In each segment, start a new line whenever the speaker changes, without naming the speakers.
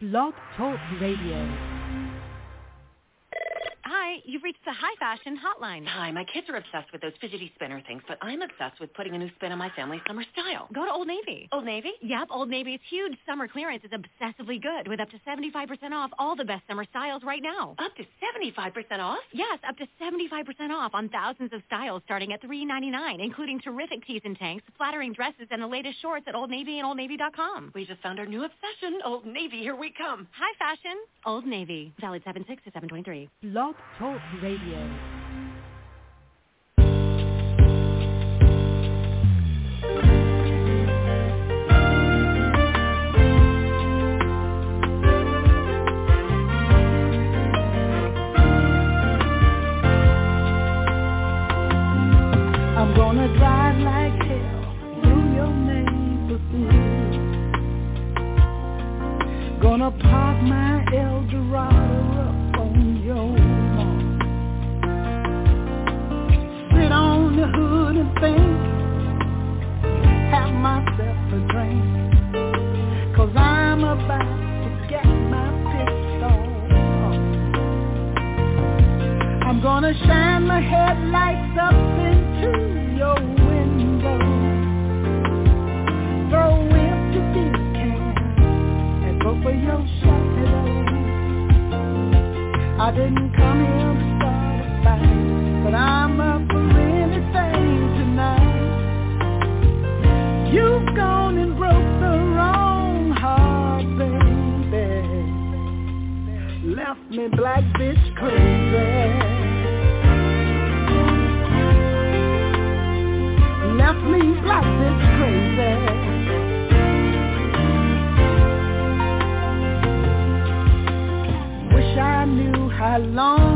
Blog Talk Radio.
Hi, you've reached the high fashion hotline.
Hi, my kids are obsessed with those fidgety spinner things, but I'm obsessed with putting a new spin on my family's summer style.
Go to Old Navy.
Old Navy?
Yep, Old Navy's huge summer clearance is obsessively good with up to 75% off all the best summer styles right now.
Up to 75% off?
Yes, up to 75% off on thousands of styles starting at $3.99, including terrific tees and tanks, flattering dresses, and the latest shorts at Old Navy and OldNavy.com.
We just found our new obsession. Old Navy, here we come.
High fashion, Old Navy. Valid 7-6 to 723.
Blog Talk Radio.
I'm gonna drive like hell through your neighborhood. Gonna park my Eldorado the hood and think, have myself a I'm about to get my pistol I'm gonna shine my headlights up into your window. Throw and for your. I didn't come here to start a fight, but I'm Me black bitch crazy. left me black bitch crazy. Wish I knew how long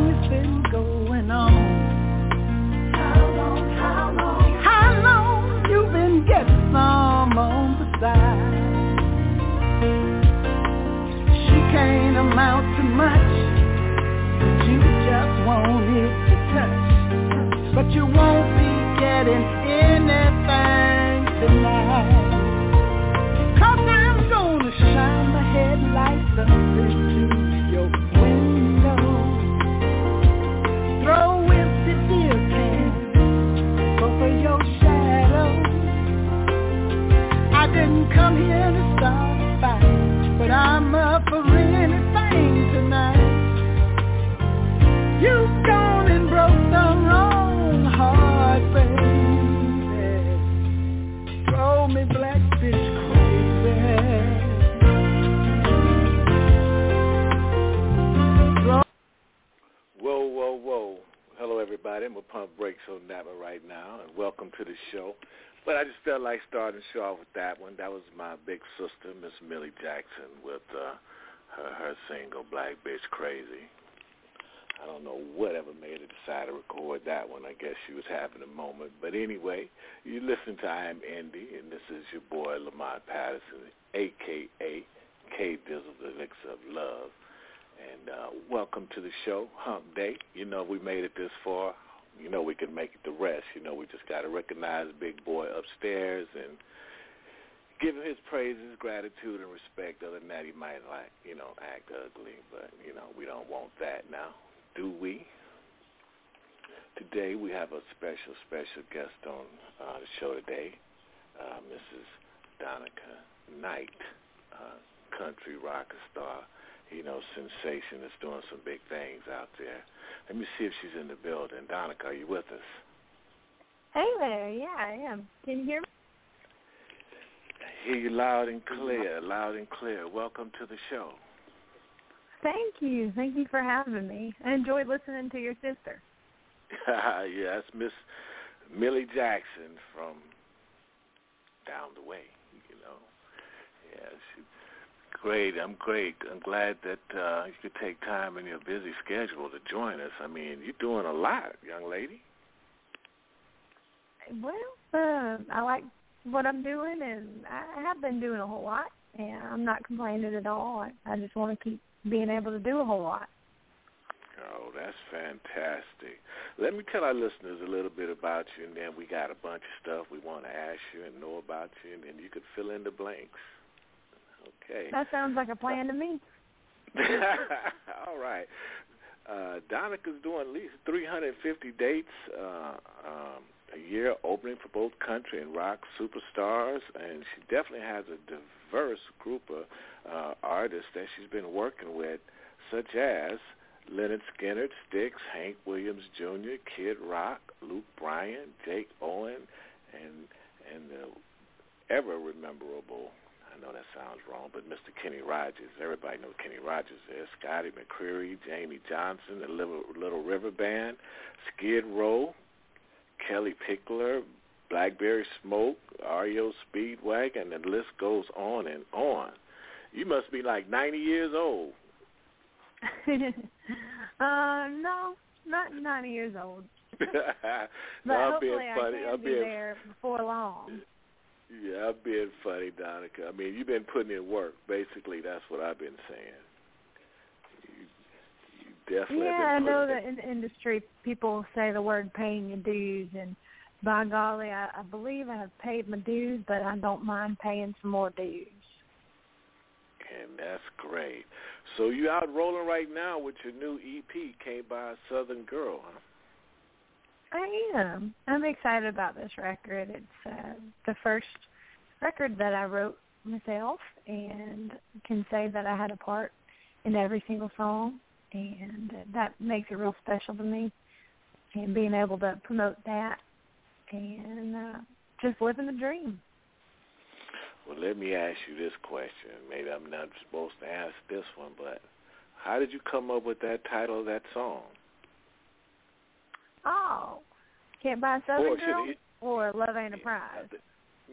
you won't be getting anything I'm gonna shine my headlights up into your window. Throw beer cans, for your shadow. I didn't come here
Everybody. I'm going to pump brakes on that one right now, and welcome to the show. But I just felt like starting the show off with that one. That was my big sister, Miss Millie Jackson, with uh, her, her single, Black Bitch Crazy. I don't know whatever made her decide to record that one. I guess she was having a moment. But anyway, you listen to I Am Indy, and this is your boy Lamont Patterson, a.k.a. K Dizzle, the Elixir of Love. And uh, welcome to the show, Hump Day. You know we made it this far. You know we can make it the rest. You know we just got to recognize Big Boy upstairs and give him his praises, gratitude, and respect. Other than that, he might like, you know, act ugly, but you know we don't want that now, do we? Today we have a special, special guest on uh, the show today, uh, Mrs. Donica Knight, uh, country rocker star, you know, sensation that's doing some big things out there. Let me see if she's in the building. Donica, are you with us?
Hey there, yeah, I am. Can you hear me?
I hear you loud and clear, loud and clear. Welcome to the show.
Thank you. Thank you for having me. I enjoyed listening to your sister.
yes, Miss Millie Jackson from down the way, you know. Yeah, she great. I'm great. I'm glad that uh, you could take time in your busy schedule to join us. I mean, you're doing a lot, young lady.
Well, uh, I like what I'm doing, and I have been doing a whole lot, and I'm not complaining at all. I, I just want to keep being able to do a whole lot.
Oh, that's fantastic. Let me tell our listeners a little bit about you, and then we got a bunch of stuff we want to ask you and know about you, and then you could fill in the blanks. Okay.
That sounds like a plan to me.
All right. Uh, Donica's doing at least 350 dates uh, um, a year, opening for both country and rock superstars, and she definitely has a diverse group of uh, artists that she's been working with, such as Lynyrd Skynyrd, Styx, Hank Williams Jr., Kid Rock, Luke Bryan, Jake Owen, and and the ever rememberable I know that sounds wrong, but Mr. Kenny Rogers. Everybody knows Kenny Rogers is. Scotty McCreery, Jamey Johnson, the Little, Little River Band, Skid Row, Kellie Pickler, Blackberry Smoke, REO Speedwagon, and the list goes on and on. You must be like 90 years old.
uh, no, not 90 years old. but
no,
hopefully
I can
I'll be
being,
there before long.
Yeah, I'm being funny, Donica. I mean, you've been putting in work. Basically, that's what I've been saying. You, you definitely.
Yeah, I know that in the industry people say the word paying your dues, and by golly, I, I believe I have paid my dues, but I don't mind paying some more dues.
And that's great. So you out rolling right now with your new EP, Can't Buy a Southern Girl, huh?
I am. I'm excited about this record. It's uh, the first record that I wrote myself, and can say that I had a part in every single song, and that makes it real special to me. And being able to promote that, and uh, just living the dream.
Well, let me ask you this question. Maybe I'm not supposed to ask this one, but how did you come up with that title of that song?
Oh, can't buy a Southern
or
Girl
it,
or Love Ain't a Prize.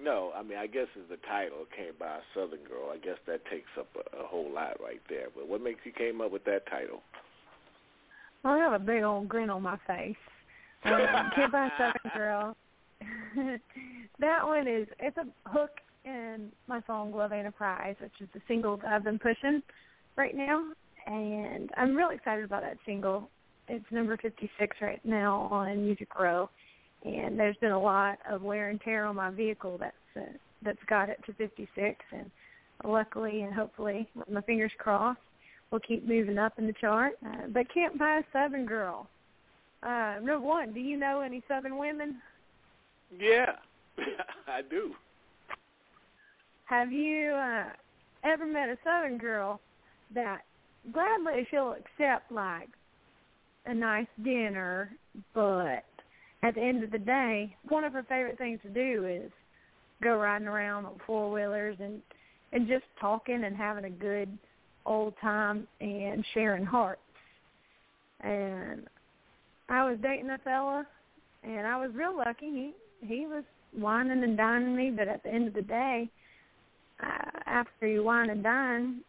No, I mean I guess it's the title "Can't Buy a Southern Girl. I guess that takes up a, a whole lot right there. But what makes you came up with that title?
I have a big old grin on my face. Um, can't buy a Southern Girl. that one is it's a hook in my song Love Ain't a Prize, which is the single that I've been pushing right now, and I'm really excited about that single. It's number 56 right now on Music Row, and there's been a lot of wear and tear on my vehicle that's uh, that's got it to 56, and luckily and hopefully, with my fingers crossed, we'll keep moving up in the chart. Uh, but can't buy a Southern girl. Uh, number one, do you know any Southern women?
Yeah, I do.
Have you uh, ever met a Southern girl that gladly she'll accept like a nice dinner, but at the end of the day, one of her favorite things to do is go riding around on four wheelers and and just talking and having a good old time and sharing hearts. And I was dating a fella, and I was real lucky. He he was whining and dining me, but at the end of the day, uh, after you wine and dine,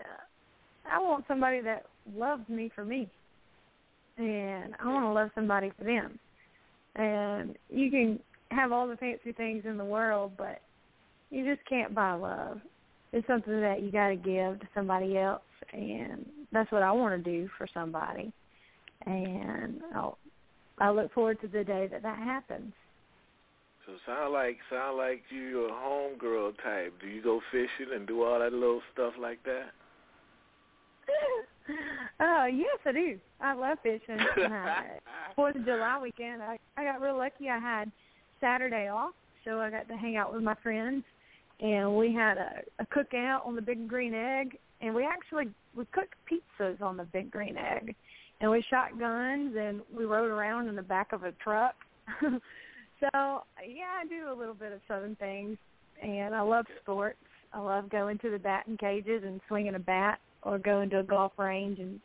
uh, I want somebody that loves me for me, and I want to love somebody for them. And you can have all the fancy things in the world, but you just can't buy love. It's something that you got to give to somebody else, and that's what I want to do for somebody. And I'll, I look forward to the day that that happens.
So sound like sound like you a homegirl type. Do you go fishing and do all that little stuff like that?
Oh yes, I do. I love fishing. uh, Fourth of July weekend, I I got real lucky. I had Saturday off, so I got to hang out with my friends, and we had a, a cookout on the Big Green Egg, and we actually we cooked pizzas on the Big Green Egg, and we shot guns and we rode around in the back of a truck. so yeah, I do a little bit of southern things, and I love sports. I love going to the batting cages and swinging a bat or going to a golf range and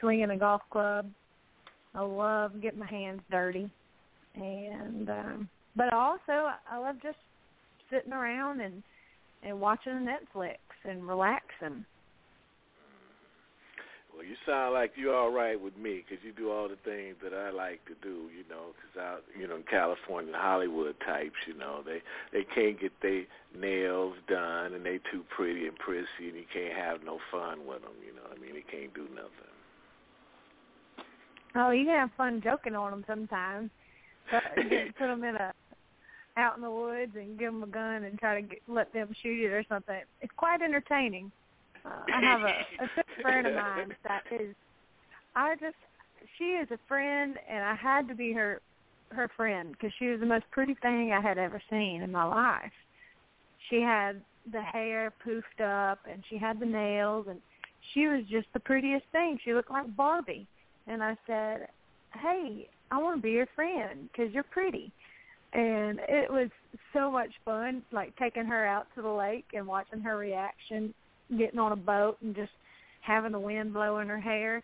swinging a golf club. I love getting my hands dirty, and um, but also I love just sitting around and and watching Netflix and relaxing.
You sound like you're all right with me because you do all the things that I like to do. You know, because out, you know, in California, Hollywood types, you know, they they can't get their nails done and they too pretty and prissy, and you can't have no fun with them. You know, what I mean, they can't do nothing.
Oh, you can have fun joking on them sometimes. But you put them in a out in the woods and give them a gun and try to get, let them shoot it or something. It's quite entertaining. Uh, I have a, a good friend of mine that is. I just she is a friend, and I had to be her her friend because she was the most pretty thing I had ever seen in my life. She had the hair poofed up, and she had the nails, and she was just the prettiest thing. She looked like Barbie. And I said, "Hey, I want to be your friend because you're pretty." And it was so much fun, like taking her out to the lake and watching her reaction getting on a boat and just having the wind blow in her hair.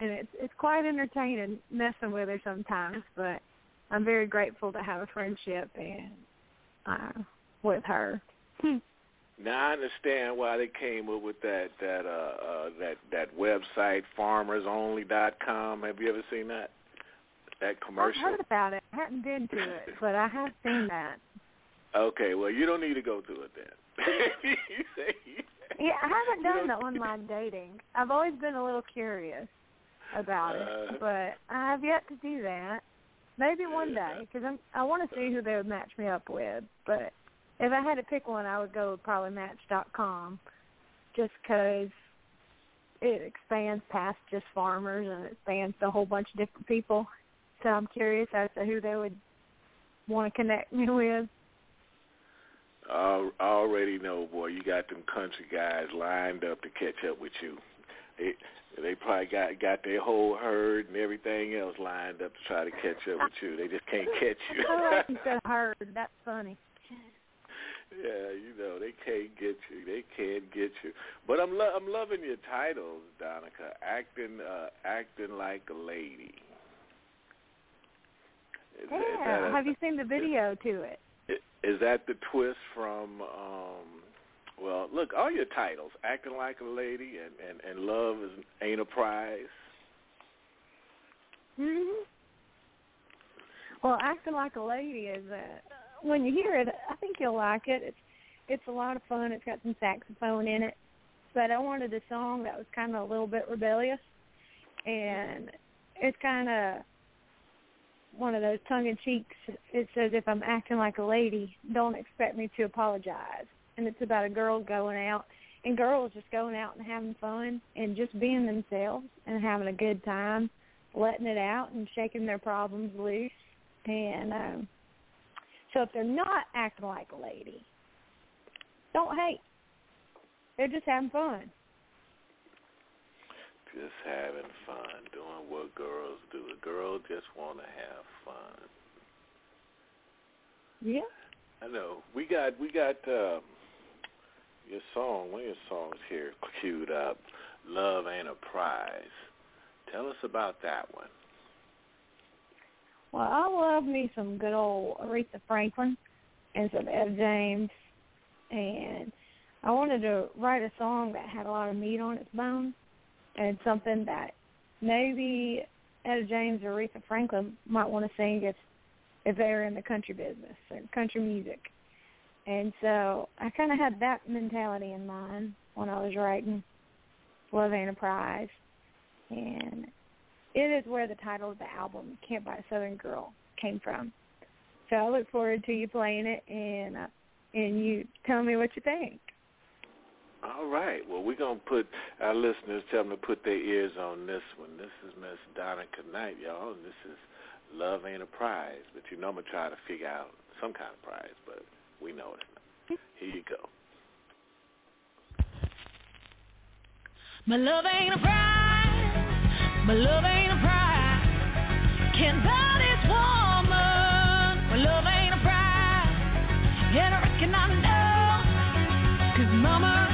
And it's it's quite entertaining messing with her sometimes but i'm very grateful to have a friendship and uh with her.
Hmm. now i understand why they came up with that that uh uh that that website farmersonly dot com. Have you ever seen that? That commercial
i've heard about it. I haven't been to it but i have seen that.
Okay well you don't need to go to it then. You say
yeah, I haven't done the online dating. I've always been a little curious about it,
uh,
but I have yet to do that. Maybe one day, because I'm I want to see who they would match me up with. But if I had to pick one, I would go with probably Match.com, just because it expands past just farmers and it expands to a whole bunch of different people. So I'm curious as to who they would want to connect me with.
I already know, boy, you got them country guys lined up to catch up with you. They they probably got got their whole herd and everything else lined up to try to catch up with you. They just can't catch you.
I like you said herd. That's funny.
Yeah, you know they can't get you. They can't get you. But I'm lo- I'm loving your titles, Donica. Acting uh, acting like a lady.
Is, yeah. A, Have you seen the video to it?
Is that the twist from? um Well, look, all your titles: "Acting Like a Lady" and and, and "Love is Ain't a Prize."
Mhm. Well, "Acting Like a Lady" is uh, when you hear it, I think you'll like it. It's it's a lot of fun. It's got some saxophone in it, but I wanted a song that was kind of a little bit rebellious, and it's kind of one of those tongue in cheeks. It says, "If I'm acting like a lady, don't expect me to apologize." And it's about a girl going out and girls just going out and having fun and just being themselves and having a good time, letting it out and shaking their problems loose. And um, so if they're not acting like a lady, don't hate. They're just having fun
just having fun, doing what girls do. A girl just want to have fun.
Yeah.
I know. We got we got um, your song. One of your songs here queued up. Love ain't a prize. Tell us about that one.
Well, I love me some good old Aretha Franklin and some Etta James, and I wanted to write a song that had a lot of meat on its bones and something that maybe Etta James or Aretha Franklin might want to sing if if they're in the country business or country music. And so I kind of had that mentality in mind when I was writing Love Prize. And it is where the title of the album, Can't Buy a Southern Girl, came from. So I look forward to you playing it and uh, and you tell me what you think.
All right. Well, we're going to put our listeners, tell them to put their ears on this one. This is Miss Donica Knight, y'all, and this is Love Ain't a Prize. But you know I'm going to try to figure out some kind of prize, but we know it's not. Here you go.
My love ain't a prize. My love ain't a prize. Can't buy this woman. My love ain't a prize. And I reckon I know. Cause mama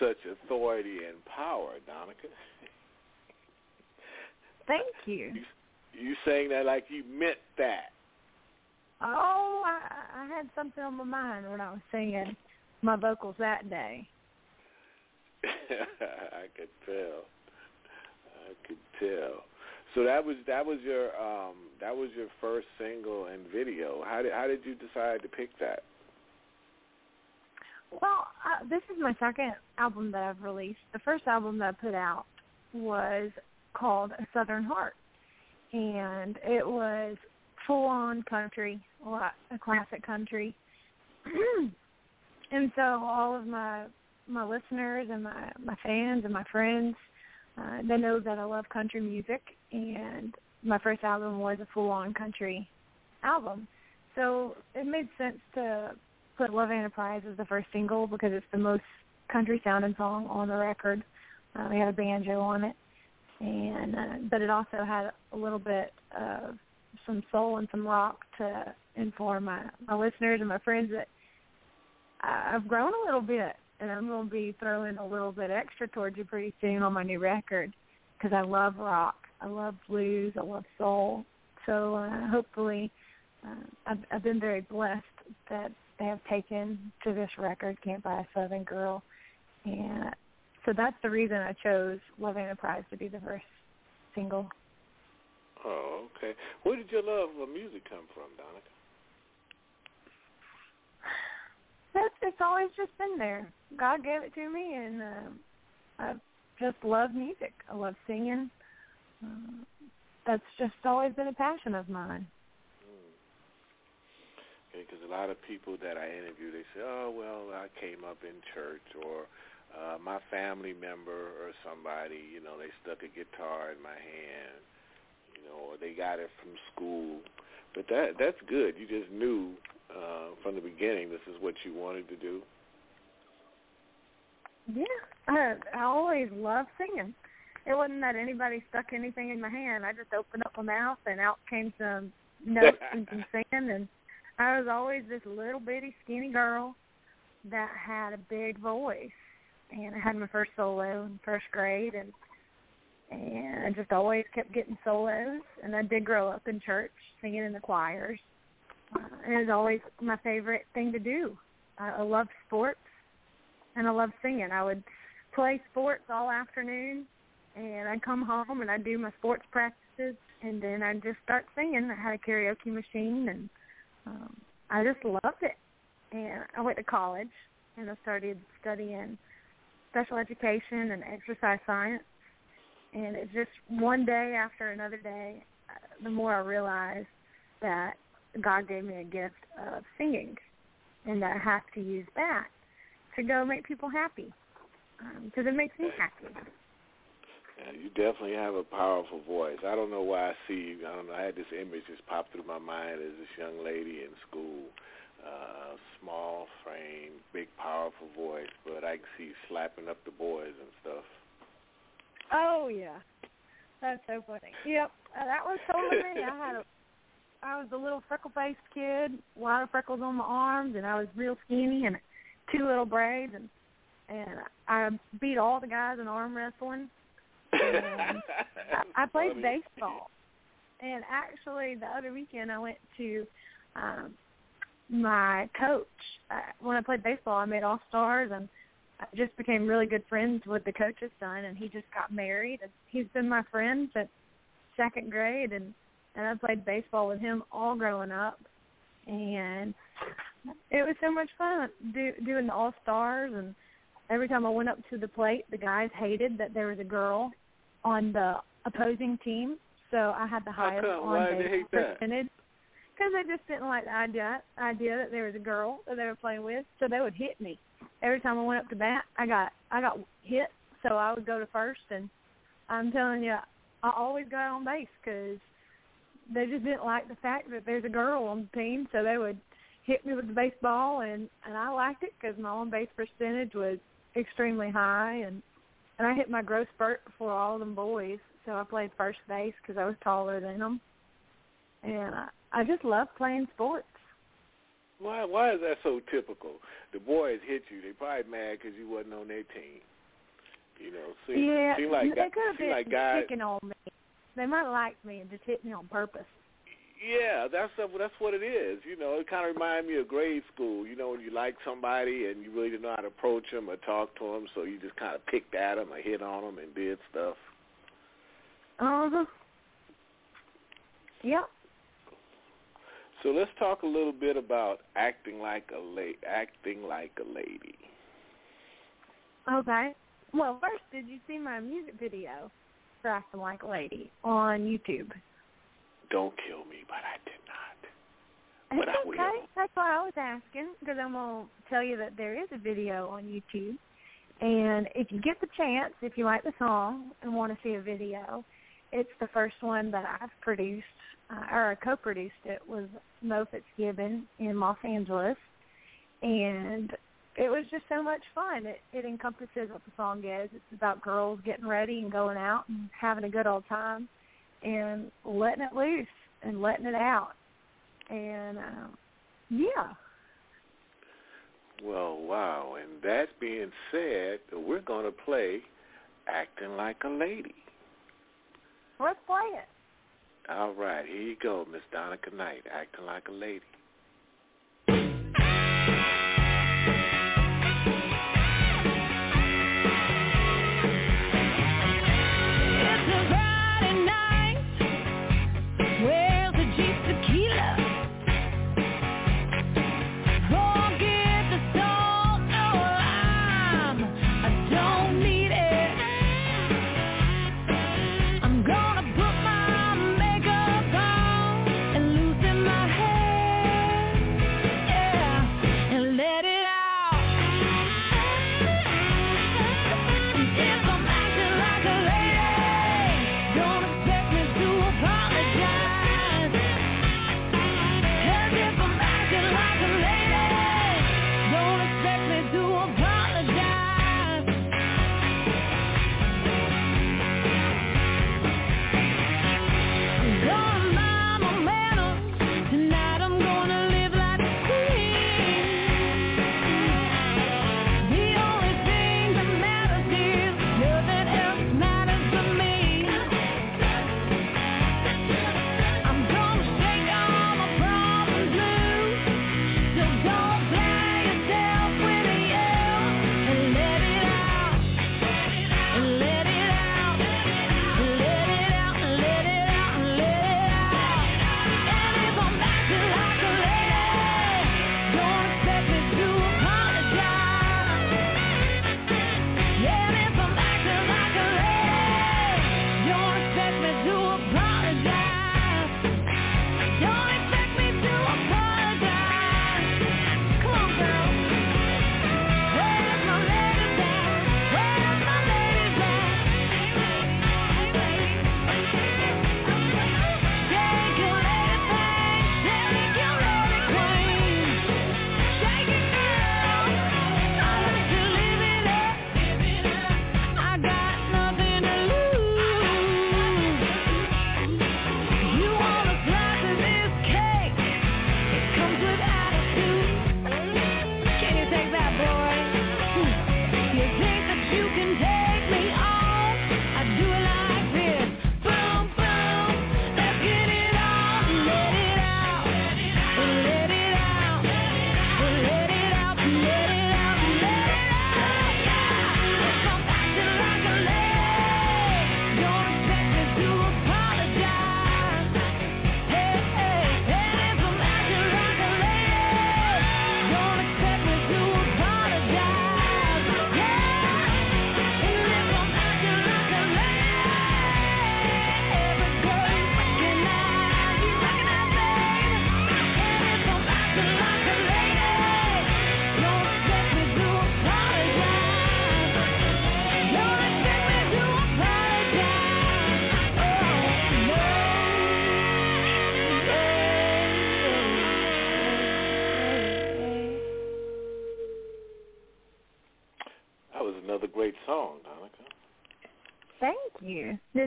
with such authority and power, Donica.
Thank you.
You saying that like you meant that.
Oh, I, I had something on my mind when I was singing my vocals that day.
I could tell. I could tell. So that was that was your um that was your first single and video. How did how did you decide to pick that?
Well, uh, this is my second album that I've released. The first album that I put out was called A Southern Heart, and it was full-on country, a classic country. and so all of my my listeners and my my fans and my friends, uh, they know that I love country music, and my first album was a full-on country album. So it made sense to put Love Ain't a Prize as the first single because it's the most country sounding song on the record. Uh, they had a banjo on it, and uh, but it also had a little bit of some soul and some rock to inform my my listeners and my friends that I've grown a little bit, and I'm going to be throwing a little bit extra towards you pretty soon on my new record because I love rock, I love blues, I love soul. So uh, hopefully, uh, I've, I've been very blessed that they have taken to this record, Can't Buy a Southern Girl. And so that's the reason I chose Love Ain't a Prize to be the first single.
Oh, okay. Where did your love for music come from, Donica?
It's, it's always just been there. God gave it to me, and um, I just love music. I love singing. Uh, that's just always been a passion of mine.
Because a lot of people that I interview, they say, "Oh, well, I came up in church," or uh, "My family member or somebody, you know, they stuck a guitar in my hand, you know, or they got it from school." But that that's good. You just knew uh, from the beginning this is what you wanted to do.
Yeah, I, I always loved singing. It wasn't that anybody stuck anything in my hand. I just opened up my mouth and out came some notes and some singing. And I was always this little bitty skinny girl that had a big voice. And I had my first solo in first grade, and and I just always kept getting solos. And I did grow up in church singing in the choirs. Uh, and it was always my favorite thing to do. I, I loved sports and I loved singing. I would play sports all afternoon, and I'd come home and I'd do my sports practices, and then I'd just start singing. I had a karaoke machine, and um, I just loved it. And I went to college, and I started studying special education and exercise science. And it just one day after another day, uh, the more I realized that God gave me a gift of singing, and that I have to use that to go make people happy because it makes me happy.
You definitely have a powerful voice. I don't know why I see you. I don't know. I had this image just pop through my mind as this young lady in school, uh, small frame, big powerful voice, but I can see slapping up the boys and stuff.
Oh yeah, that's so funny. Yep, uh, that was totally me. I had a, I was a little freckle-faced kid, a lot of freckles on my arms, and I was real skinny and two little braids, and and I beat all the guys in arm wrestling. And I, I played baseball, and actually the other weekend I went to um, my coach. Uh, when I played baseball, I made all stars, and I just became really good friends with the coach's son, and he just got married. And he's been my friend since second grade, and and I played baseball with him all growing up, and it was so much fun do, doing the all stars. And every time I went up to the plate, the guys hated that there was a girl on the opposing team, so I had the highest on base percentage. Because they just didn't like the idea idea that there was a girl that they were playing with, so they would hit me. Every time I went up to bat. I got I got hit, so I would go to first, and I'm telling you, I always got on base because they just didn't like the fact that there's a girl on the team, so they would hit me with the baseball, and and I liked it because my on base percentage was extremely high, and and I hit my growth spurt before all of them boys, so I played first base because I was taller than them, and I, I just love playing sports.
Why? Why is that so typical? The boys hit you. They probably mad because you wasn't on their team. You know, seem,
yeah,
seem like
they could have been
like guys.
picking on me. They might have liked me and just hit me on purpose.
Yeah, that's that's what it is. You know, it kind of reminds me of grade school. You know, when you like somebody and you really didn't know how to approach them or talk to them, so you just kind of picked at them or hit on them and did stuff.
Uh huh. Yep.
So let's talk a little bit about acting like a la- acting like a lady.
Okay. Well, first, did you see my music video for Acting Like a Lady on YouTube?
Don't kill me, but I did not. But
It's okay. That's why I was asking because I'm gonna tell you that there is a video on YouTube, and if you get the chance, if you like the song and want to see a video, it's the first one that I've produced uh, or I co-produced it with Mo Fitzgibbon in Los Angeles, and it was just so much fun. It, it encompasses what the song is. It's about girls getting ready and going out and having a good old time and letting it loose and letting it out. And uh, yeah,
Well, wow. And that being said, we're going to play acting like a lady.
let's play it.
All right, here you go, Miss Donica Knight, acting like a lady.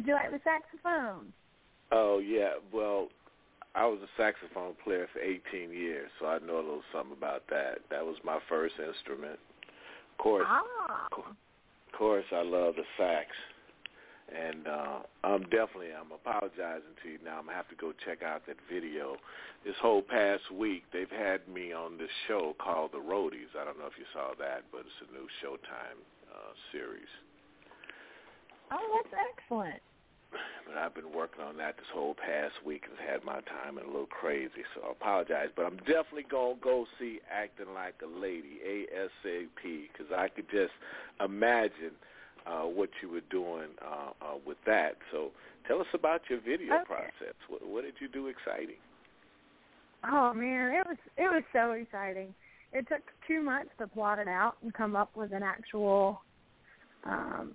You. Did you like the saxophone?
Oh yeah. Well, I was a saxophone player for 18 years, so I know a little something about that. That was my first instrument. Of course,
ah.
of course, I love the sax, and uh, I'm definitely I'm apologizing to you now. I'm gonna have to go check out that video. This whole past week, they've had me on this show called The Roadies. I don't know if you saw that, but it's a new Showtime uh, series.
Oh, that's excellent.
But I've been working on that this whole past week and had my time and a little crazy, so I apologize. But I'm definitely going to go see Acting Like a Lady, ASAP, because I could just imagine uh, what you were doing uh, uh, with that. So tell us about your video
okay.
process. What, what did you do exciting?
Oh man, it was it was so exciting. It took two months to plot it out and come up with an actual um,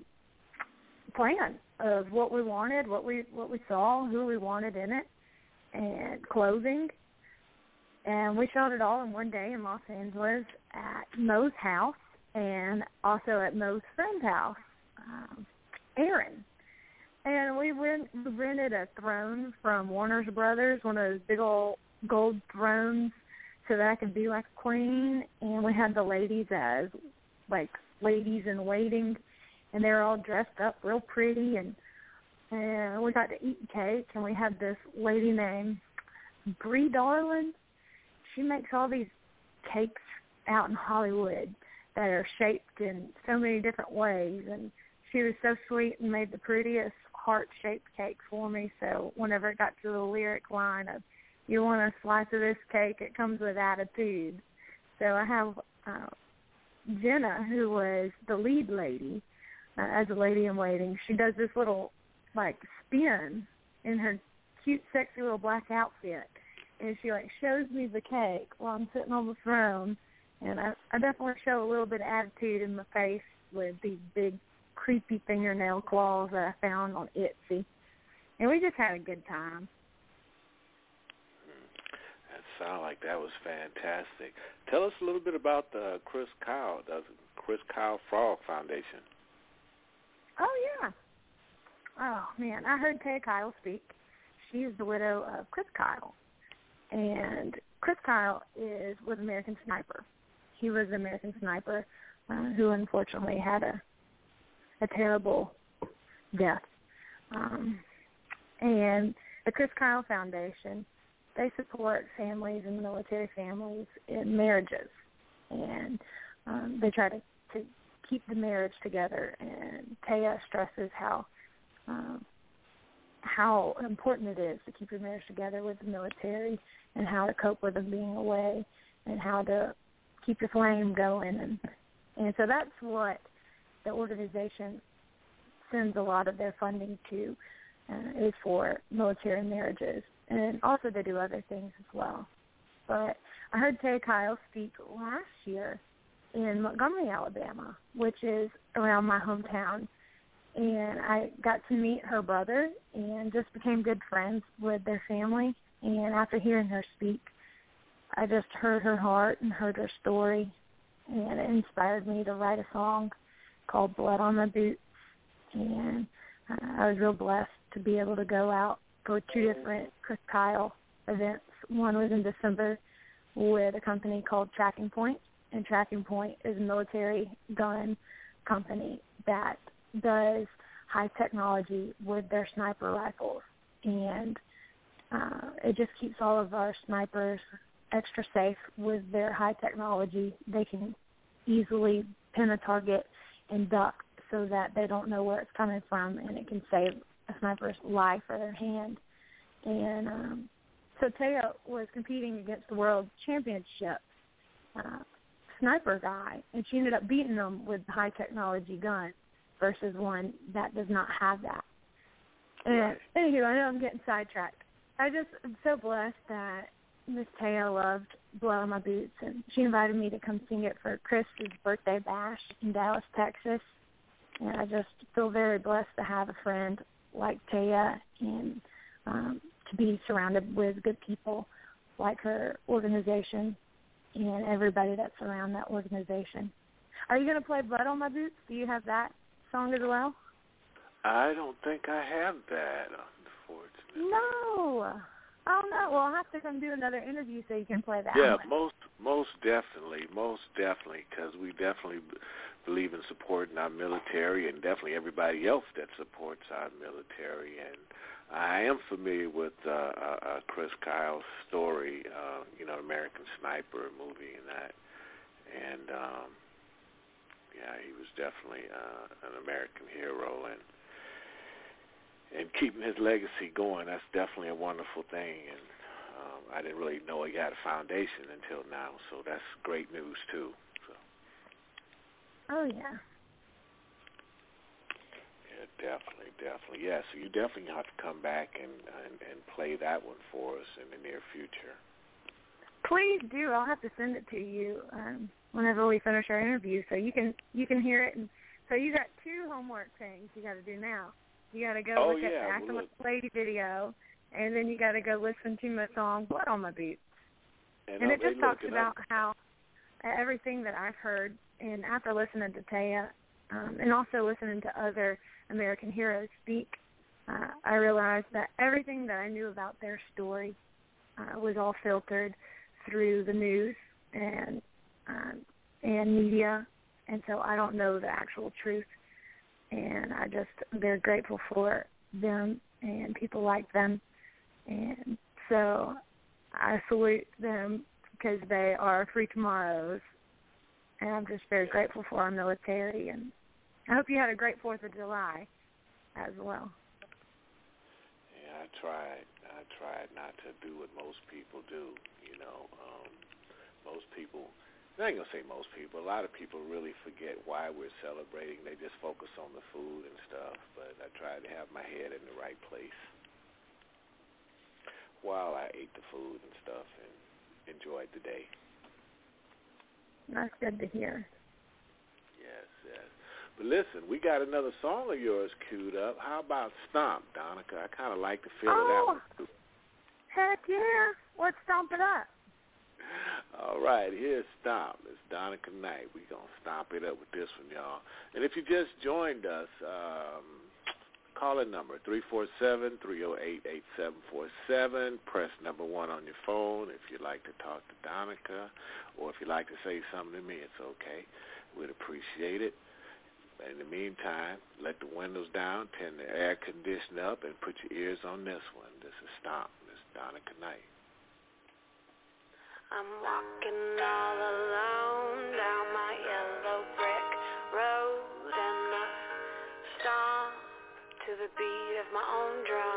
plan of what we wanted, what we what we saw, who we wanted in it, and clothing. And we shot it all in one day in Los Angeles at Mo's house and also at Mo's friend's house, um, Aaron. And we rent, we rented a throne from Warner's Brothers, one of those big old gold thrones, so that I could be like a queen. And we had the ladies as like ladies in waiting and they were all dressed up real pretty and and we got to eat cake and we had this lady named Bree Darlin. She makes all these cakes out in Hollywood that are shaped in so many different ways and she was so sweet and made the prettiest heart shaped cake for me so whenever it got to the lyric line of you want a slice of this cake it comes with attitude so i have uh jenna who was the lead lady Uh, as a lady in waiting. She does this little like spin in her cute, sexy little black outfit, and she like shows me the cake while I'm sitting on the throne. And I, I definitely show a little bit of attitude in my face with these big, creepy fingernail claws that I found on Etsy. And we just had a good time.
That sounded like that was fantastic. Tell us a little bit about the Chris Kyle, the Chris Kyle Frog Foundation.
Oh yeah. Oh man, I heard Taya Kyle speak. She is the widow of Chris Kyle, and Chris Kyle is with American Sniper. He was an American Sniper, uh, who unfortunately had a a terrible death. Um, and the Chris Kyle Foundation, they support families and military families in marriages, and um, they try to, to keep the marriage together. And Taya stresses how um, how important it is to keep your marriage together with the military, and how to cope with them being away, and how to keep your flame going. And and so that's what the organization sends a lot of their funding to uh, is for military marriages, and also they do other things as well. But I heard Taya Kyle speak last year in Montgomery, Alabama, which is around my hometown. And I got to meet her brother and just became good friends with their family. And after hearing her speak, I just heard her heart and heard her story. And it inspired me to write a song called Blood on My Boots. And uh, I was real blessed to be able to go out for two different Chris Kyle events. One was in December with a company called Tracking Point, and Tracking Point is a military gun company that does high technology with their sniper rifles, and uh, it just keeps all of our snipers extra safe with their high technology. They can easily pin a target and duck so that they don't know where it's coming from, and it can save a sniper's life or their hand. And um, so Teo was competing against the world championship uh, sniper guy, and she ended up beating him with high technology gun versus one that does not have that. And
right.
anywho, I know I'm getting sidetracked. I just am so blessed that Miss Taya loved on My Boots, and she invited me to come sing it for Chris's birthday bash in Dallas, Texas. And I just feel very blessed to have a friend like Taya and um, to be surrounded with good people like her organization and everybody that's around that organization. Are you going to play Blood on My Boots? Do you have that song as well?
I don't think I have that, unfortunately.
No. Oh no. Well, I'll have to come do another interview so you can play that.
Yeah,
one.
most most definitely, most definitely, because we definitely believe in supporting our military and definitely everybody else that supports our military. And I am familiar with uh, uh, uh, Chris Kyle's story, uh, you know, American Sniper movie and that. And um, yeah, he was definitely uh, an American hero and and keeping his legacy going. That's definitely a wonderful thing. And um, I didn't really know he had a foundation until now, so that's great news too. So
Oh yeah.
Definitely, definitely, yeah. So you definitely have to come back and and, and play that one for us in the near future.
Please do. I'll have to send it to you um, whenever we finish our interview, so you can you can hear it. And so you got two homework things you got to do now. You got to go
Oh,
look
yeah,
at the Acting
well,
Like a Lady video, and then you got to go listen to my song "Blood on My Boots."
And,
and it just talks about how everything that I've heard, and after listening to Taya, um, and also listening to other American heroes speak, uh, I realized that everything that I knew about their story uh, was all filtered through the news and um, and media, and so I don't know the actual truth. And I just very grateful for them and people like them, and so I salute them because they are free tomorrows, and I'm just very grateful for our military. And I hope you had a great Fourth of July as well.
Yeah, I tried. I tried not to do what most people do. You know, um, most people. I ain't gonna say most people. A lot of people really forget why we're celebrating. They just focus on the food and stuff. But I tried to have my head in the right place while I ate the food and stuff and enjoyed the day.
That's good to hear.
Yes, yes. But listen, we got another song of yours queued up. How about Stomp, Donica? I kind of like the feel of that
Oh.
one too.
Heck yeah! Let's stomp it up.
All right, here's Stomp. It's Donica Knight. We're going to stomp it up with this one, y'all. And if you just joined us, um, call in number 347-308-8747. Press number one on your phone if you'd like to talk to Donica or if you'd like to say something to me, it's okay. We'd appreciate it. In the meantime, let the windows down, turn the air conditioner up, and put your ears on this one. This is Stomp. This is Donica Knight.
I'm walking all alone down my the beat of my own drum.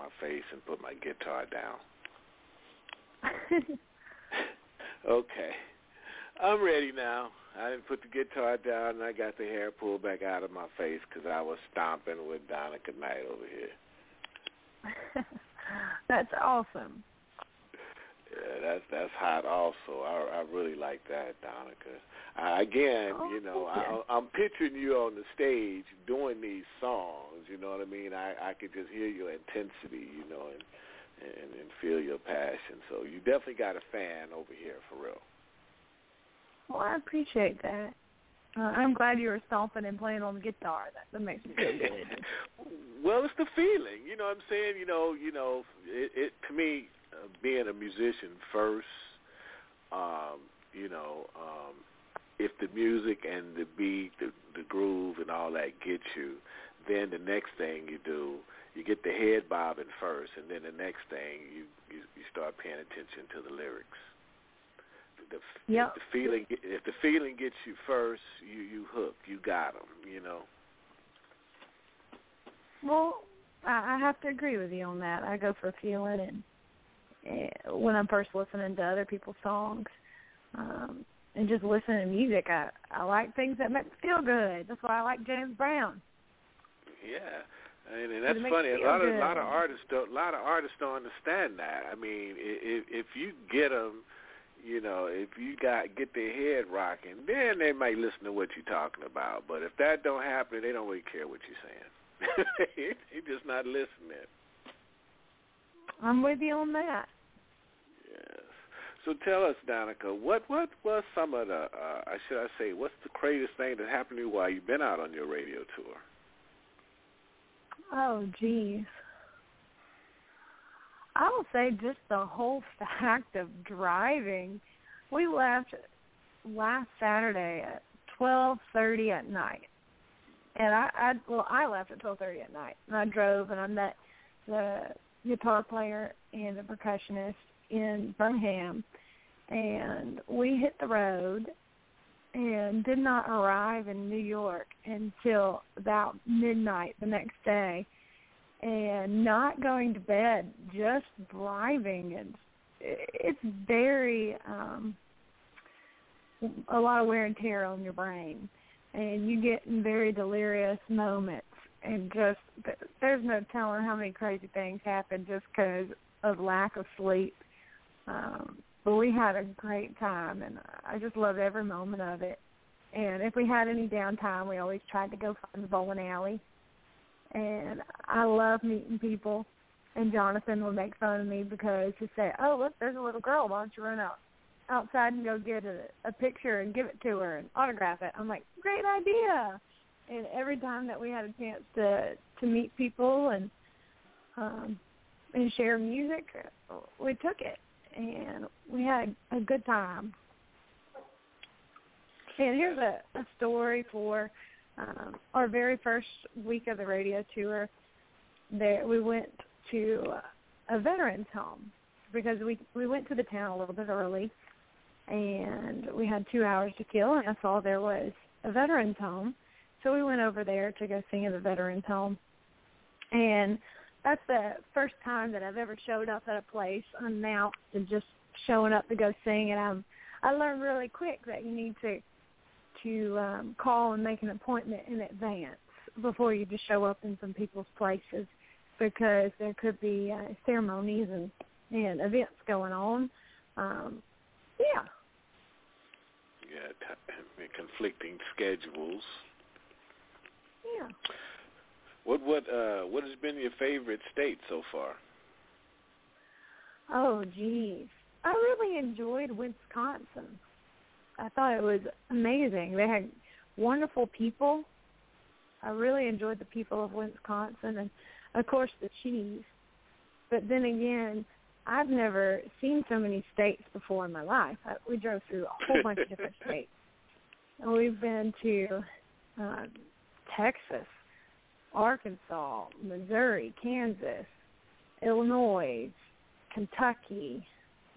My
face and put my guitar down. okay. I'm ready now. I didn't put the guitar down and I got the hair pulled back out of my face because I was stomping with Donica Knight over here.
That's awesome.
Yeah, that's that's hot. Also, I I really like that, Donica. I, again,
Oh,
you know,
you.
I, I'm picturing you on the stage doing these songs. You know what I mean? I I could just hear your intensity, you know, and and, and feel your passion. So you definitely got a fan over here for real.
Well, I appreciate that. Uh, I'm glad you were stomping and playing on the guitar. That, that makes me feel good.
Well, it's the feeling. You know what I'm saying? You know, you know, it, it to me, being a musician first, um, you know, um, if the music and the beat, the, the groove, and all that get you, then the next thing you do, you get the head bobbing first, and then the next thing you you, you start paying attention to the lyrics. The,
Yep.
the feeling, if the feeling gets you first, you you hook, you got 'em, You know.
Well, I, have to agree with you on that. I go for feeling, and when I'm first listening to other people's songs, um, and just listening to music, I I like things that make me feel good. That's why I like James Brown.
Yeah, and, and that's funny. A lot of
good.
lot of artists don't. A lot of artists don't understand that. I mean, if if you get them, you know, if you got get their head rocking, then they might listen to what you're talking about. But if that don't happen, they don't really care what you're saying. they they just not listening.
I'm with you on that.
So tell us, Donica, what what was some of the, uh, I should I say, what's the craziest thing that happened to you while you've been out on your radio tour?
Oh, geez. I will say just the whole fact of driving. We left last Saturday at twelve thirty at night, and I, I well, I left at twelve thirty at night, and I drove and I met the guitar player and a percussionist in Birmingham, and we hit the road and did not arrive in New York until about midnight the next day. And not going to bed, just driving. And it's very um a lot of wear and tear on your brain. And you get in very delirious moments and just there's no telling how many crazy things happen just because of lack of sleep um but we had a great time and I just loved every moment of it. And if we had any downtime, we always tried to go find the bowling alley. And I love meeting people. And Jonathan would make fun of me because he'd say, "Oh, look, there's a little girl. Why don't you run out outside and go get a, a picture and give it to her and autograph it?" I'm like, "Great idea!" And every time that we had a chance to to meet people and um and share music, we took it and we had a good time. And here's a, a story for um, our very first week of the radio tour. There, we went to a veterans home because we we went to the town a little bit early, and we had two hours to kill. And I saw there was a veterans home, so we went over there to go sing at the veterans home. And that's the first time that I've ever showed up at a place unannounced and just showing up to go sing. And I'm I learned really quick that you need to to um, call and make an appointment in advance before you just show up in some people's places because there could be uh, ceremonies and and events going on. Um, yeah,
Yeah, t- conflicting schedules.
Yeah.
What what uh what has been your favorite state so far?
Oh, geez. I really enjoyed Wisconsin. I thought it was amazing. They had wonderful people. I really enjoyed the people of Wisconsin and, of course, the cheese. But then again, I've never seen so many states before in my life. I, we drove through a whole bunch of different states. And we've been to uh, Texas, Arkansas, Missouri, Kansas, Illinois, Kentucky,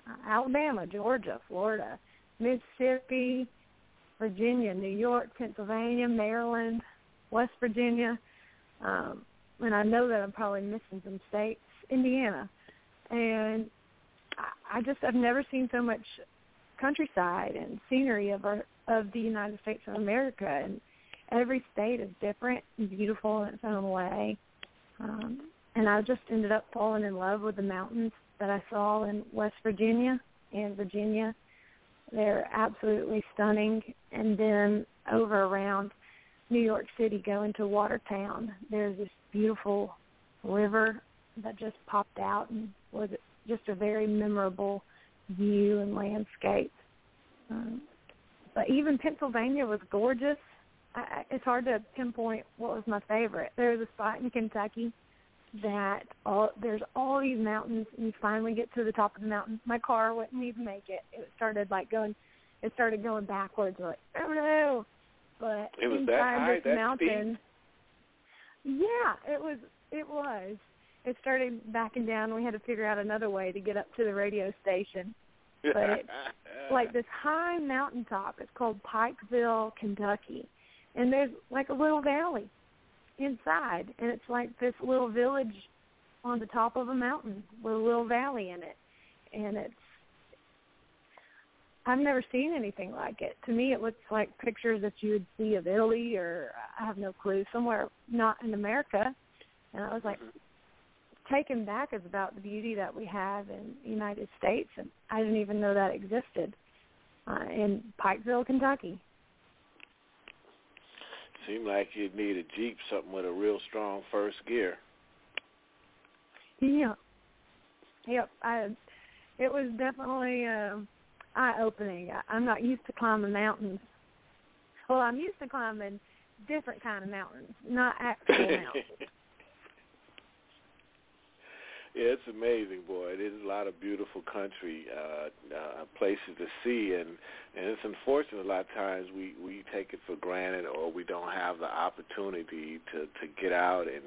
uh, Alabama, Georgia, Florida, Mississippi, Virginia, New York, Pennsylvania, Maryland, West Virginia, um, and I know that I'm probably missing some states, Indiana, and I, I just I've never seen so much countryside and scenery of our of the United States of America, and every state is different and beautiful in its own way. Um, and I just ended up falling in love with the mountains that I saw in West Virginia and Virginia. They're absolutely stunning. And then over around New York City, going to Watertown, there's this beautiful river that just popped out and was just a very memorable view and landscape. Um, but even Pennsylvania was gorgeous. I, it's hard to pinpoint what was my favorite. There was a spot in Kentucky that all there's all these mountains and you finally get to the top of the mountain. My car wouldn't even make it. It started like going it started going backwards like oh no. But
it was
inside
that high,
this
that
mountain Yeah, it was it was. It started backing down and we had to figure out another way to get up to the radio station. But it's like this high mountaintop. It's called Pikeville, Kentucky. And there's like a little valley inside, and it's like this little village on the top of a mountain with a little valley in it, and it's I've never seen anything like it. To me, it looks like pictures that you would see of Italy, or I have no clue, somewhere not in America. And I was like taken back as about the beauty that we have in the United States, and I didn't even know that existed uh, in Pikeville, Kentucky.
Seemed like you'd need a Jeep, something with a real strong first gear.
Yeah. Yep. I it was definitely uh, eye opening. I'm not used to climbing mountains. Well, I'm used to climbing different kind of mountains, not actual mountains.
It's amazing, boy. There's a lot of beautiful country, uh, uh, places to see, and and it's unfortunate a lot of times we we take it for granted, or we don't have the opportunity to to get out and,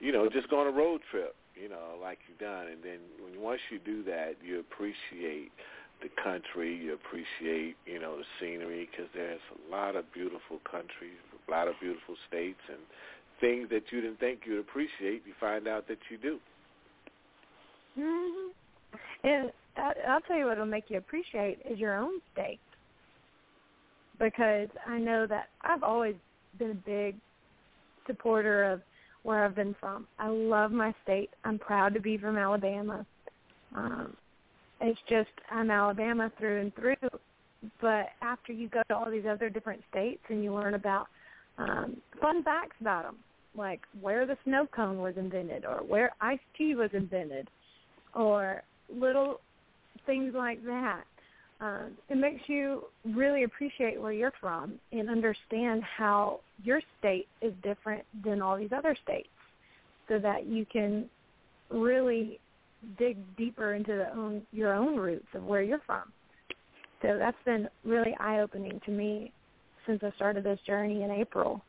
you know, just go on a road trip, you know, like you've done, and then when once you do that, you appreciate the country, you appreciate, you know, the scenery, because there's a lot of beautiful countries, a lot of beautiful states, and things that you didn't think you'd appreciate, you find out that you do.
Hmm And I'll tell you what'll make you appreciate is your own state, because I know that I've always been a big supporter of where I've been from. I love my state. I'm proud to be from Alabama. Um, it's just I'm Alabama through and through. But after you go to all these other different states and you learn about um, fun facts about them, like where the snow cone was invented or where iced tea was invented, or little things like that. Um, it makes you really appreciate where you're from and understand how your state is different than all these other states so that you can really dig deeper into the own, your own roots of where you're from. So that's been really eye-opening to me since I started this journey in April.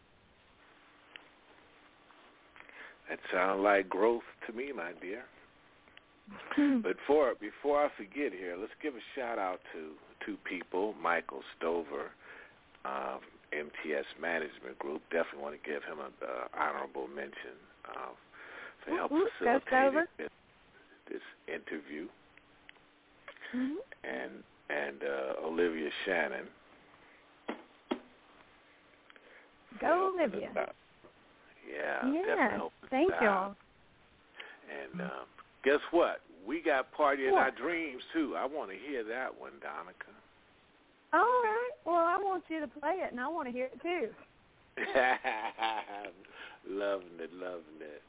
That sounds like growth to me, my dear. But for before I forget here, let's give a shout out to two people, Michael Stover, um, MTS Management Group. Definitely want to give him an uh, honorable mention uh, for help
Ooh,
facilitating this, this interview,
mm-hmm.
and and uh, Olivia Shannon.
Go Olivia.
Yeah,
yeah. Thank you.
And um, guess what? We got Party in Our Dreams, too. I want to hear that one, Donica.
All right. Well, I want you to play it, and I want to hear it too.
loving it, loving it.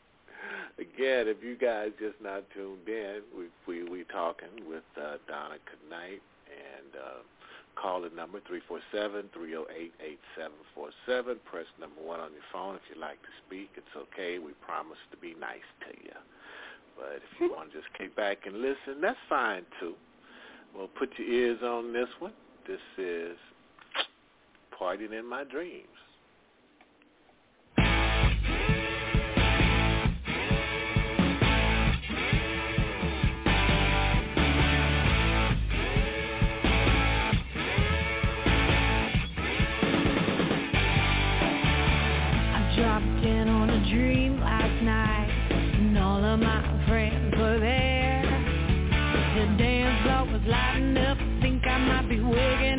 Again, if you guys just not tuned in, we we we talking with uh, Donica Knight and uh, call the number three four seven three zero eight eight seven four seven. Press number one on your phone if you'd like to speak. It's okay. We promise to be nice to you. But if you want to just kick back and listen, that's fine too. Well, put your ears on this one. This is Partying in My Dreams. working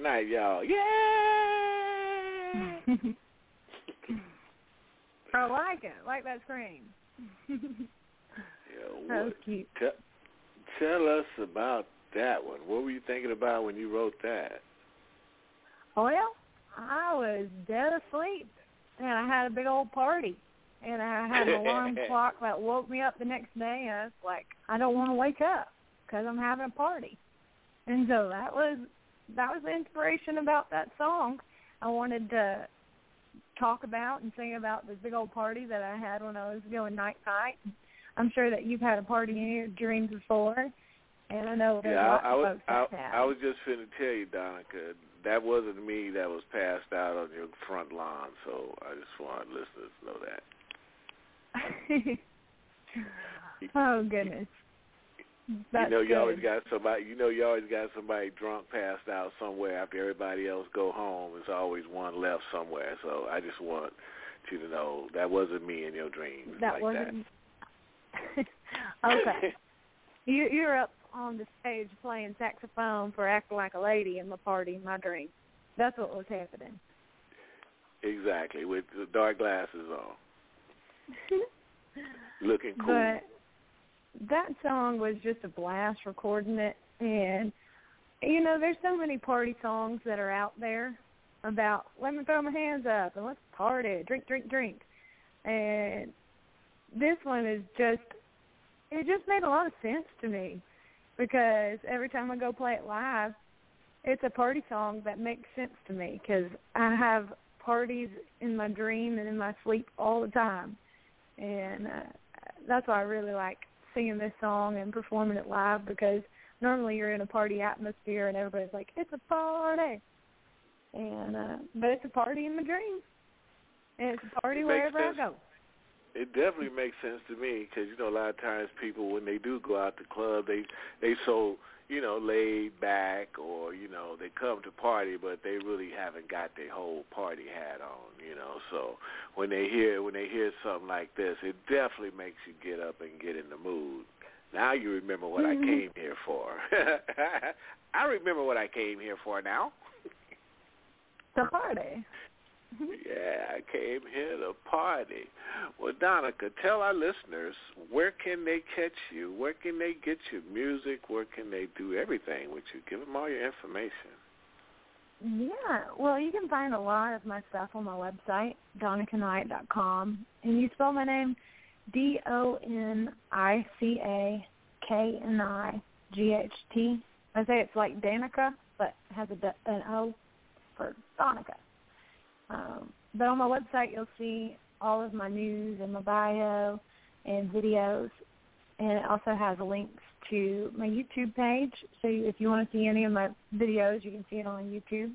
Knight, y'all. Yeah.
I like it. Like that scream.
Yeah,
that was cute.
Tell, tell us about that one. What were you thinking about when you wrote that?
Well, I was dead asleep, and I had a big old party, and I had an alarm clock that woke me up the next day, and I was like, I don't want to wake up because I'm having a party, and so that was that was the inspiration about that song. I wanted to talk about and sing about this big old party that I had when I was going night night. I'm sure that you've had a party in your dreams before, and I know there's
yeah,
lots
I, I
of
was
folks
I,
have.
I was just finna tell you, Donica, that wasn't me that was passed out on your front lawn. So I just want listeners to know that.
oh goodness. That's
you know, you always got somebody. You know, you always got somebody drunk, passed out somewhere after everybody else go home. There's always one left somewhere. So I just want you to know that wasn't me in your dreams.
That
like
wasn't okay. You you're up on the stage playing saxophone for acting like a lady in the party in my dream. That's what was happening.
Exactly, with the dark glasses on, looking cool.
But that song was just a blast recording it and you know, there's so many party songs that are out there about let me throw my hands up and let's party, drink, drink, drink. And this one is just it just made a lot of sense to me because every time I go play it live, it's a party song that makes sense to me because I have parties in my dream and in my sleep all the time, and uh, that's why I really like singing this song and performing it live because normally you're in a party atmosphere and everybody's like it's a party, and uh, but it's a party in my dreams, and it's a party
It
wherever I go.
It definitely makes sense to me because you know a lot of times people when they do go out to club they they so you know laid back or you know they come to party but they really haven't got their whole party hat on you know so when they hear when they hear something like this it definitely makes you get up and get in the mood. Now you remember what
Mhm.
I came here for. I remember what I came here for now.
The party. Mm-hmm.
Yeah, I came here to party. Well, Donica, tell our listeners where can they catch you? Where can they get your music? Where can they do everything with you? Give them all your information.
Yeah, well, you can find a lot of my stuff on my website, donicaknight.com. And you spell my name D-O-N-I-C-A-K-N-I-G-H-T. I say it's like Danica, but it has a, D- an O for Donica. Um, but on my website, you'll see all of my news and my bio and videos. And it also has links to my YouTube page. So if you want to see any of my videos, you can see it on YouTube.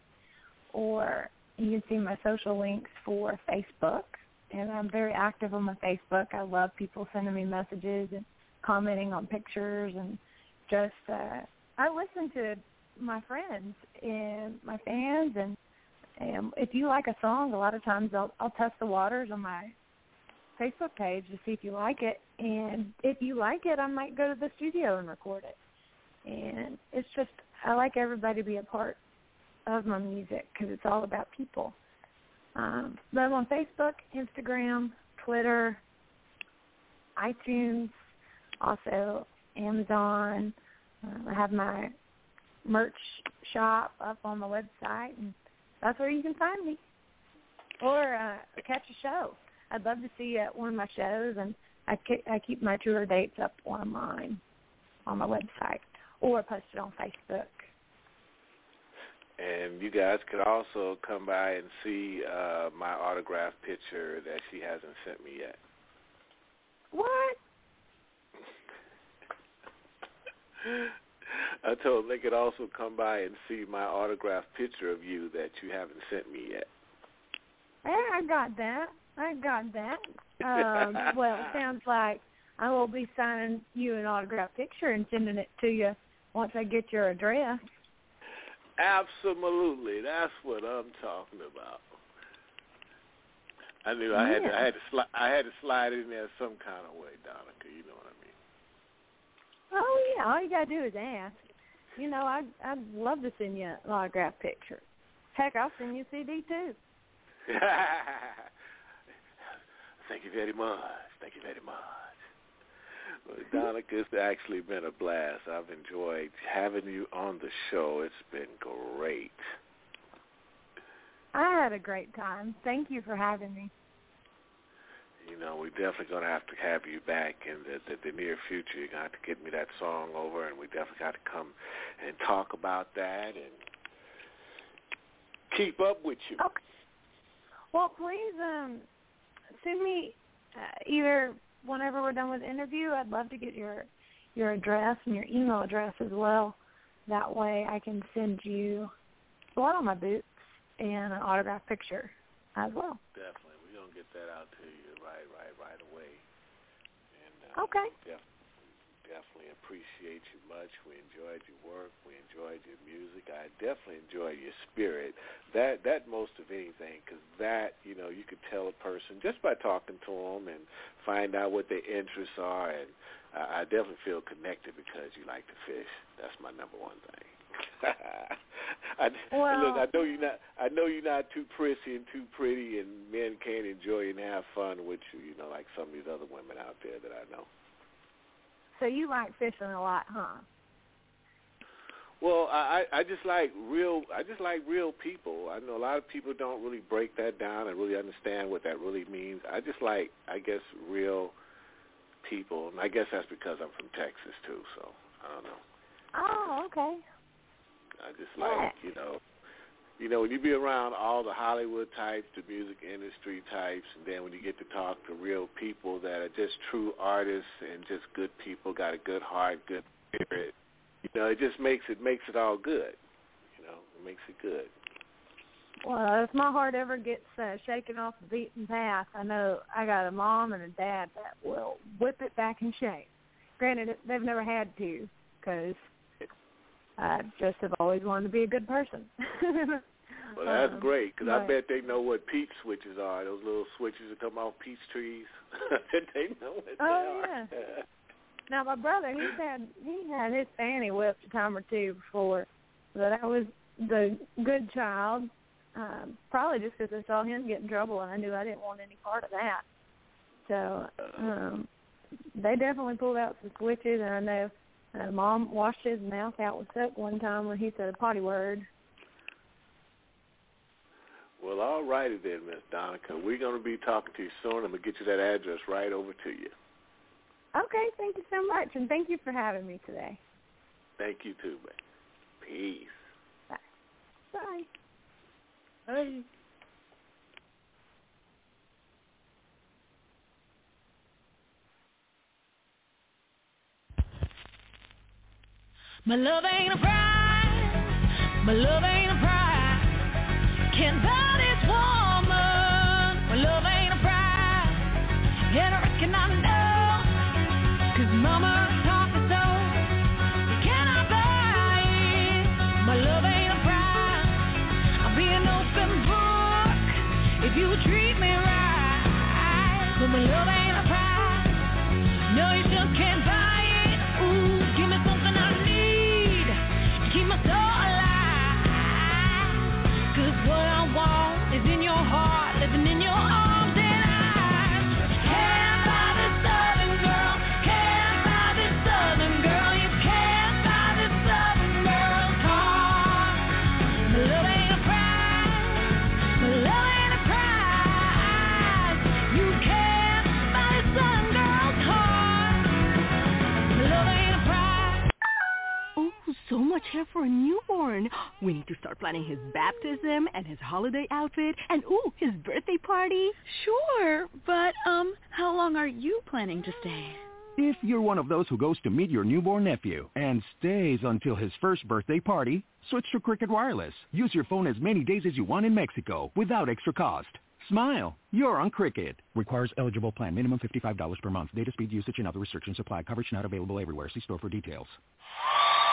Or you can see my social links for Facebook. And I'm very active on my Facebook. I love people sending me messages and commenting on pictures and just uh I listen to my friends and my fans and And if you like a song, a lot of times I'll I'll test the waters on my Facebook page to see if you like it, and if you like it, I might go to the studio and record it. And it's just I like everybody to be a part of my music because it's all about people. Um, but I'm on Facebook, Instagram, Twitter, iTunes, also Amazon. Uh, I have my merch shop up on the website, and that's where you can find me. Or uh, catch a show. I'd love to see you at one of my shows, and I, I keep my tour dates up online on my website, or post it on Facebook.
And you guys could also come by and see uh, my autograph picture that she hasn't sent me yet.
What?
I told them they could also come by and see my autographed picture of you that you haven't sent me yet.
Yeah, I got that. I got that. Um, well, it sounds like I will be signing you an autographed picture and sending it to you once I get your address.
Absolutely, that's what I'm talking about. I knew I had to, I had to slide I had to slide in there some kind of way, Donica. You know what I mean?
Oh yeah, all you gotta do is ask. You know, I'd I'd love to send you an autograph picture. Heck, I'll send you a CD too.
Thank you very much. Thank you very much. Well, Donica, it's actually been a blast. I've enjoyed having you on the show. It's been great.
I had a great time. Thank you for having me.
You know, we're definitely going to have to have you back in the, the, the near future. You're going to have to get me that song over, and we definitely got to come and talk about that and keep up with you.
Okay. Well, please um, send me uh, either whenever we're done with the interview. I'd love to get your your address and your email address as well. That way, I can send you blood on my boots and an autograph picture as well.
Definitely, we're gonna get that out to you right, right, right away. And uh,
okay.
Def- definitely appreciate you much. We enjoyed your work. We enjoyed your music. I definitely enjoy your spirit. That that most of anything, because that you know you could tell a person just by talking to them and find out what their interests are. And I, I definitely feel connected because you like to fish. That's my number one thing. I,
well,
look, I know you're not. I know you're not too prissy and too pretty, and men can't enjoy and have fun with you. You know, like some of these other women out there that I know.
So you like fishing a lot, huh?
Well, I I just like real. I just like real people. I know a lot of people don't really break that down and really understand what that really means. I just like, I guess, real people, and I guess that's because I'm from Texas too. So I don't know.
Oh, okay.
I just like you know, you know when you be around all the Hollywood types, the music industry types, and then when you get to talk to real people that are just true artists and just good people, got a good heart, good spirit. You know, it just makes it makes it all good. You know, it makes it good.
Well, if my heart ever gets uh, shaken off the beaten path, I know I got a mom and a dad that will whip it back in shape. Granted, they've never had to because I just have always wanted to be a good person.
Well, that's
Um,
great because I bet they know what peach switches are. Those little switches that come off peach trees. They know what
Oh,
they are. Yeah.
Now my brother, he had he had his fanny whipped a time or two before, but I was the good child. Um, probably just because I saw him get in trouble and I knew I didn't want any part of that. So um, they definitely pulled out some switches, and I know uh, mom washed his mouth out with soap one time when he said a potty word.
Well, all righty then, Miss Donica. We're going to be talking to you soon. I'm going to get you that address right over to you.
Okay, thank you so much, and thank you for having me today.
Thank you too, man. Peace.
Bye. Bye.
Hey.
My love ain't a prize. My love ain't a prize. Can't buy this woman. My love ain't a prize. And I reckon I know. Cause mama taught me so. You cannot buy it. My love ain't a prize. I'll be an open book. if you treat me right. But my love
We need to start planning his baptism and his holiday outfit and ooh, his birthday party.
Sure, but um, how long are you planning to stay?
If you're one of those who goes to meet your newborn nephew and stays until his first birthday party, switch to Cricket Wireless. Use your phone as many days as you want in Mexico without extra cost. Smile. You're on Cricket. Requires eligible plan. Minimum $55 per month. Data speed usage and other restrictions apply. Coverage not available everywhere. See store for details.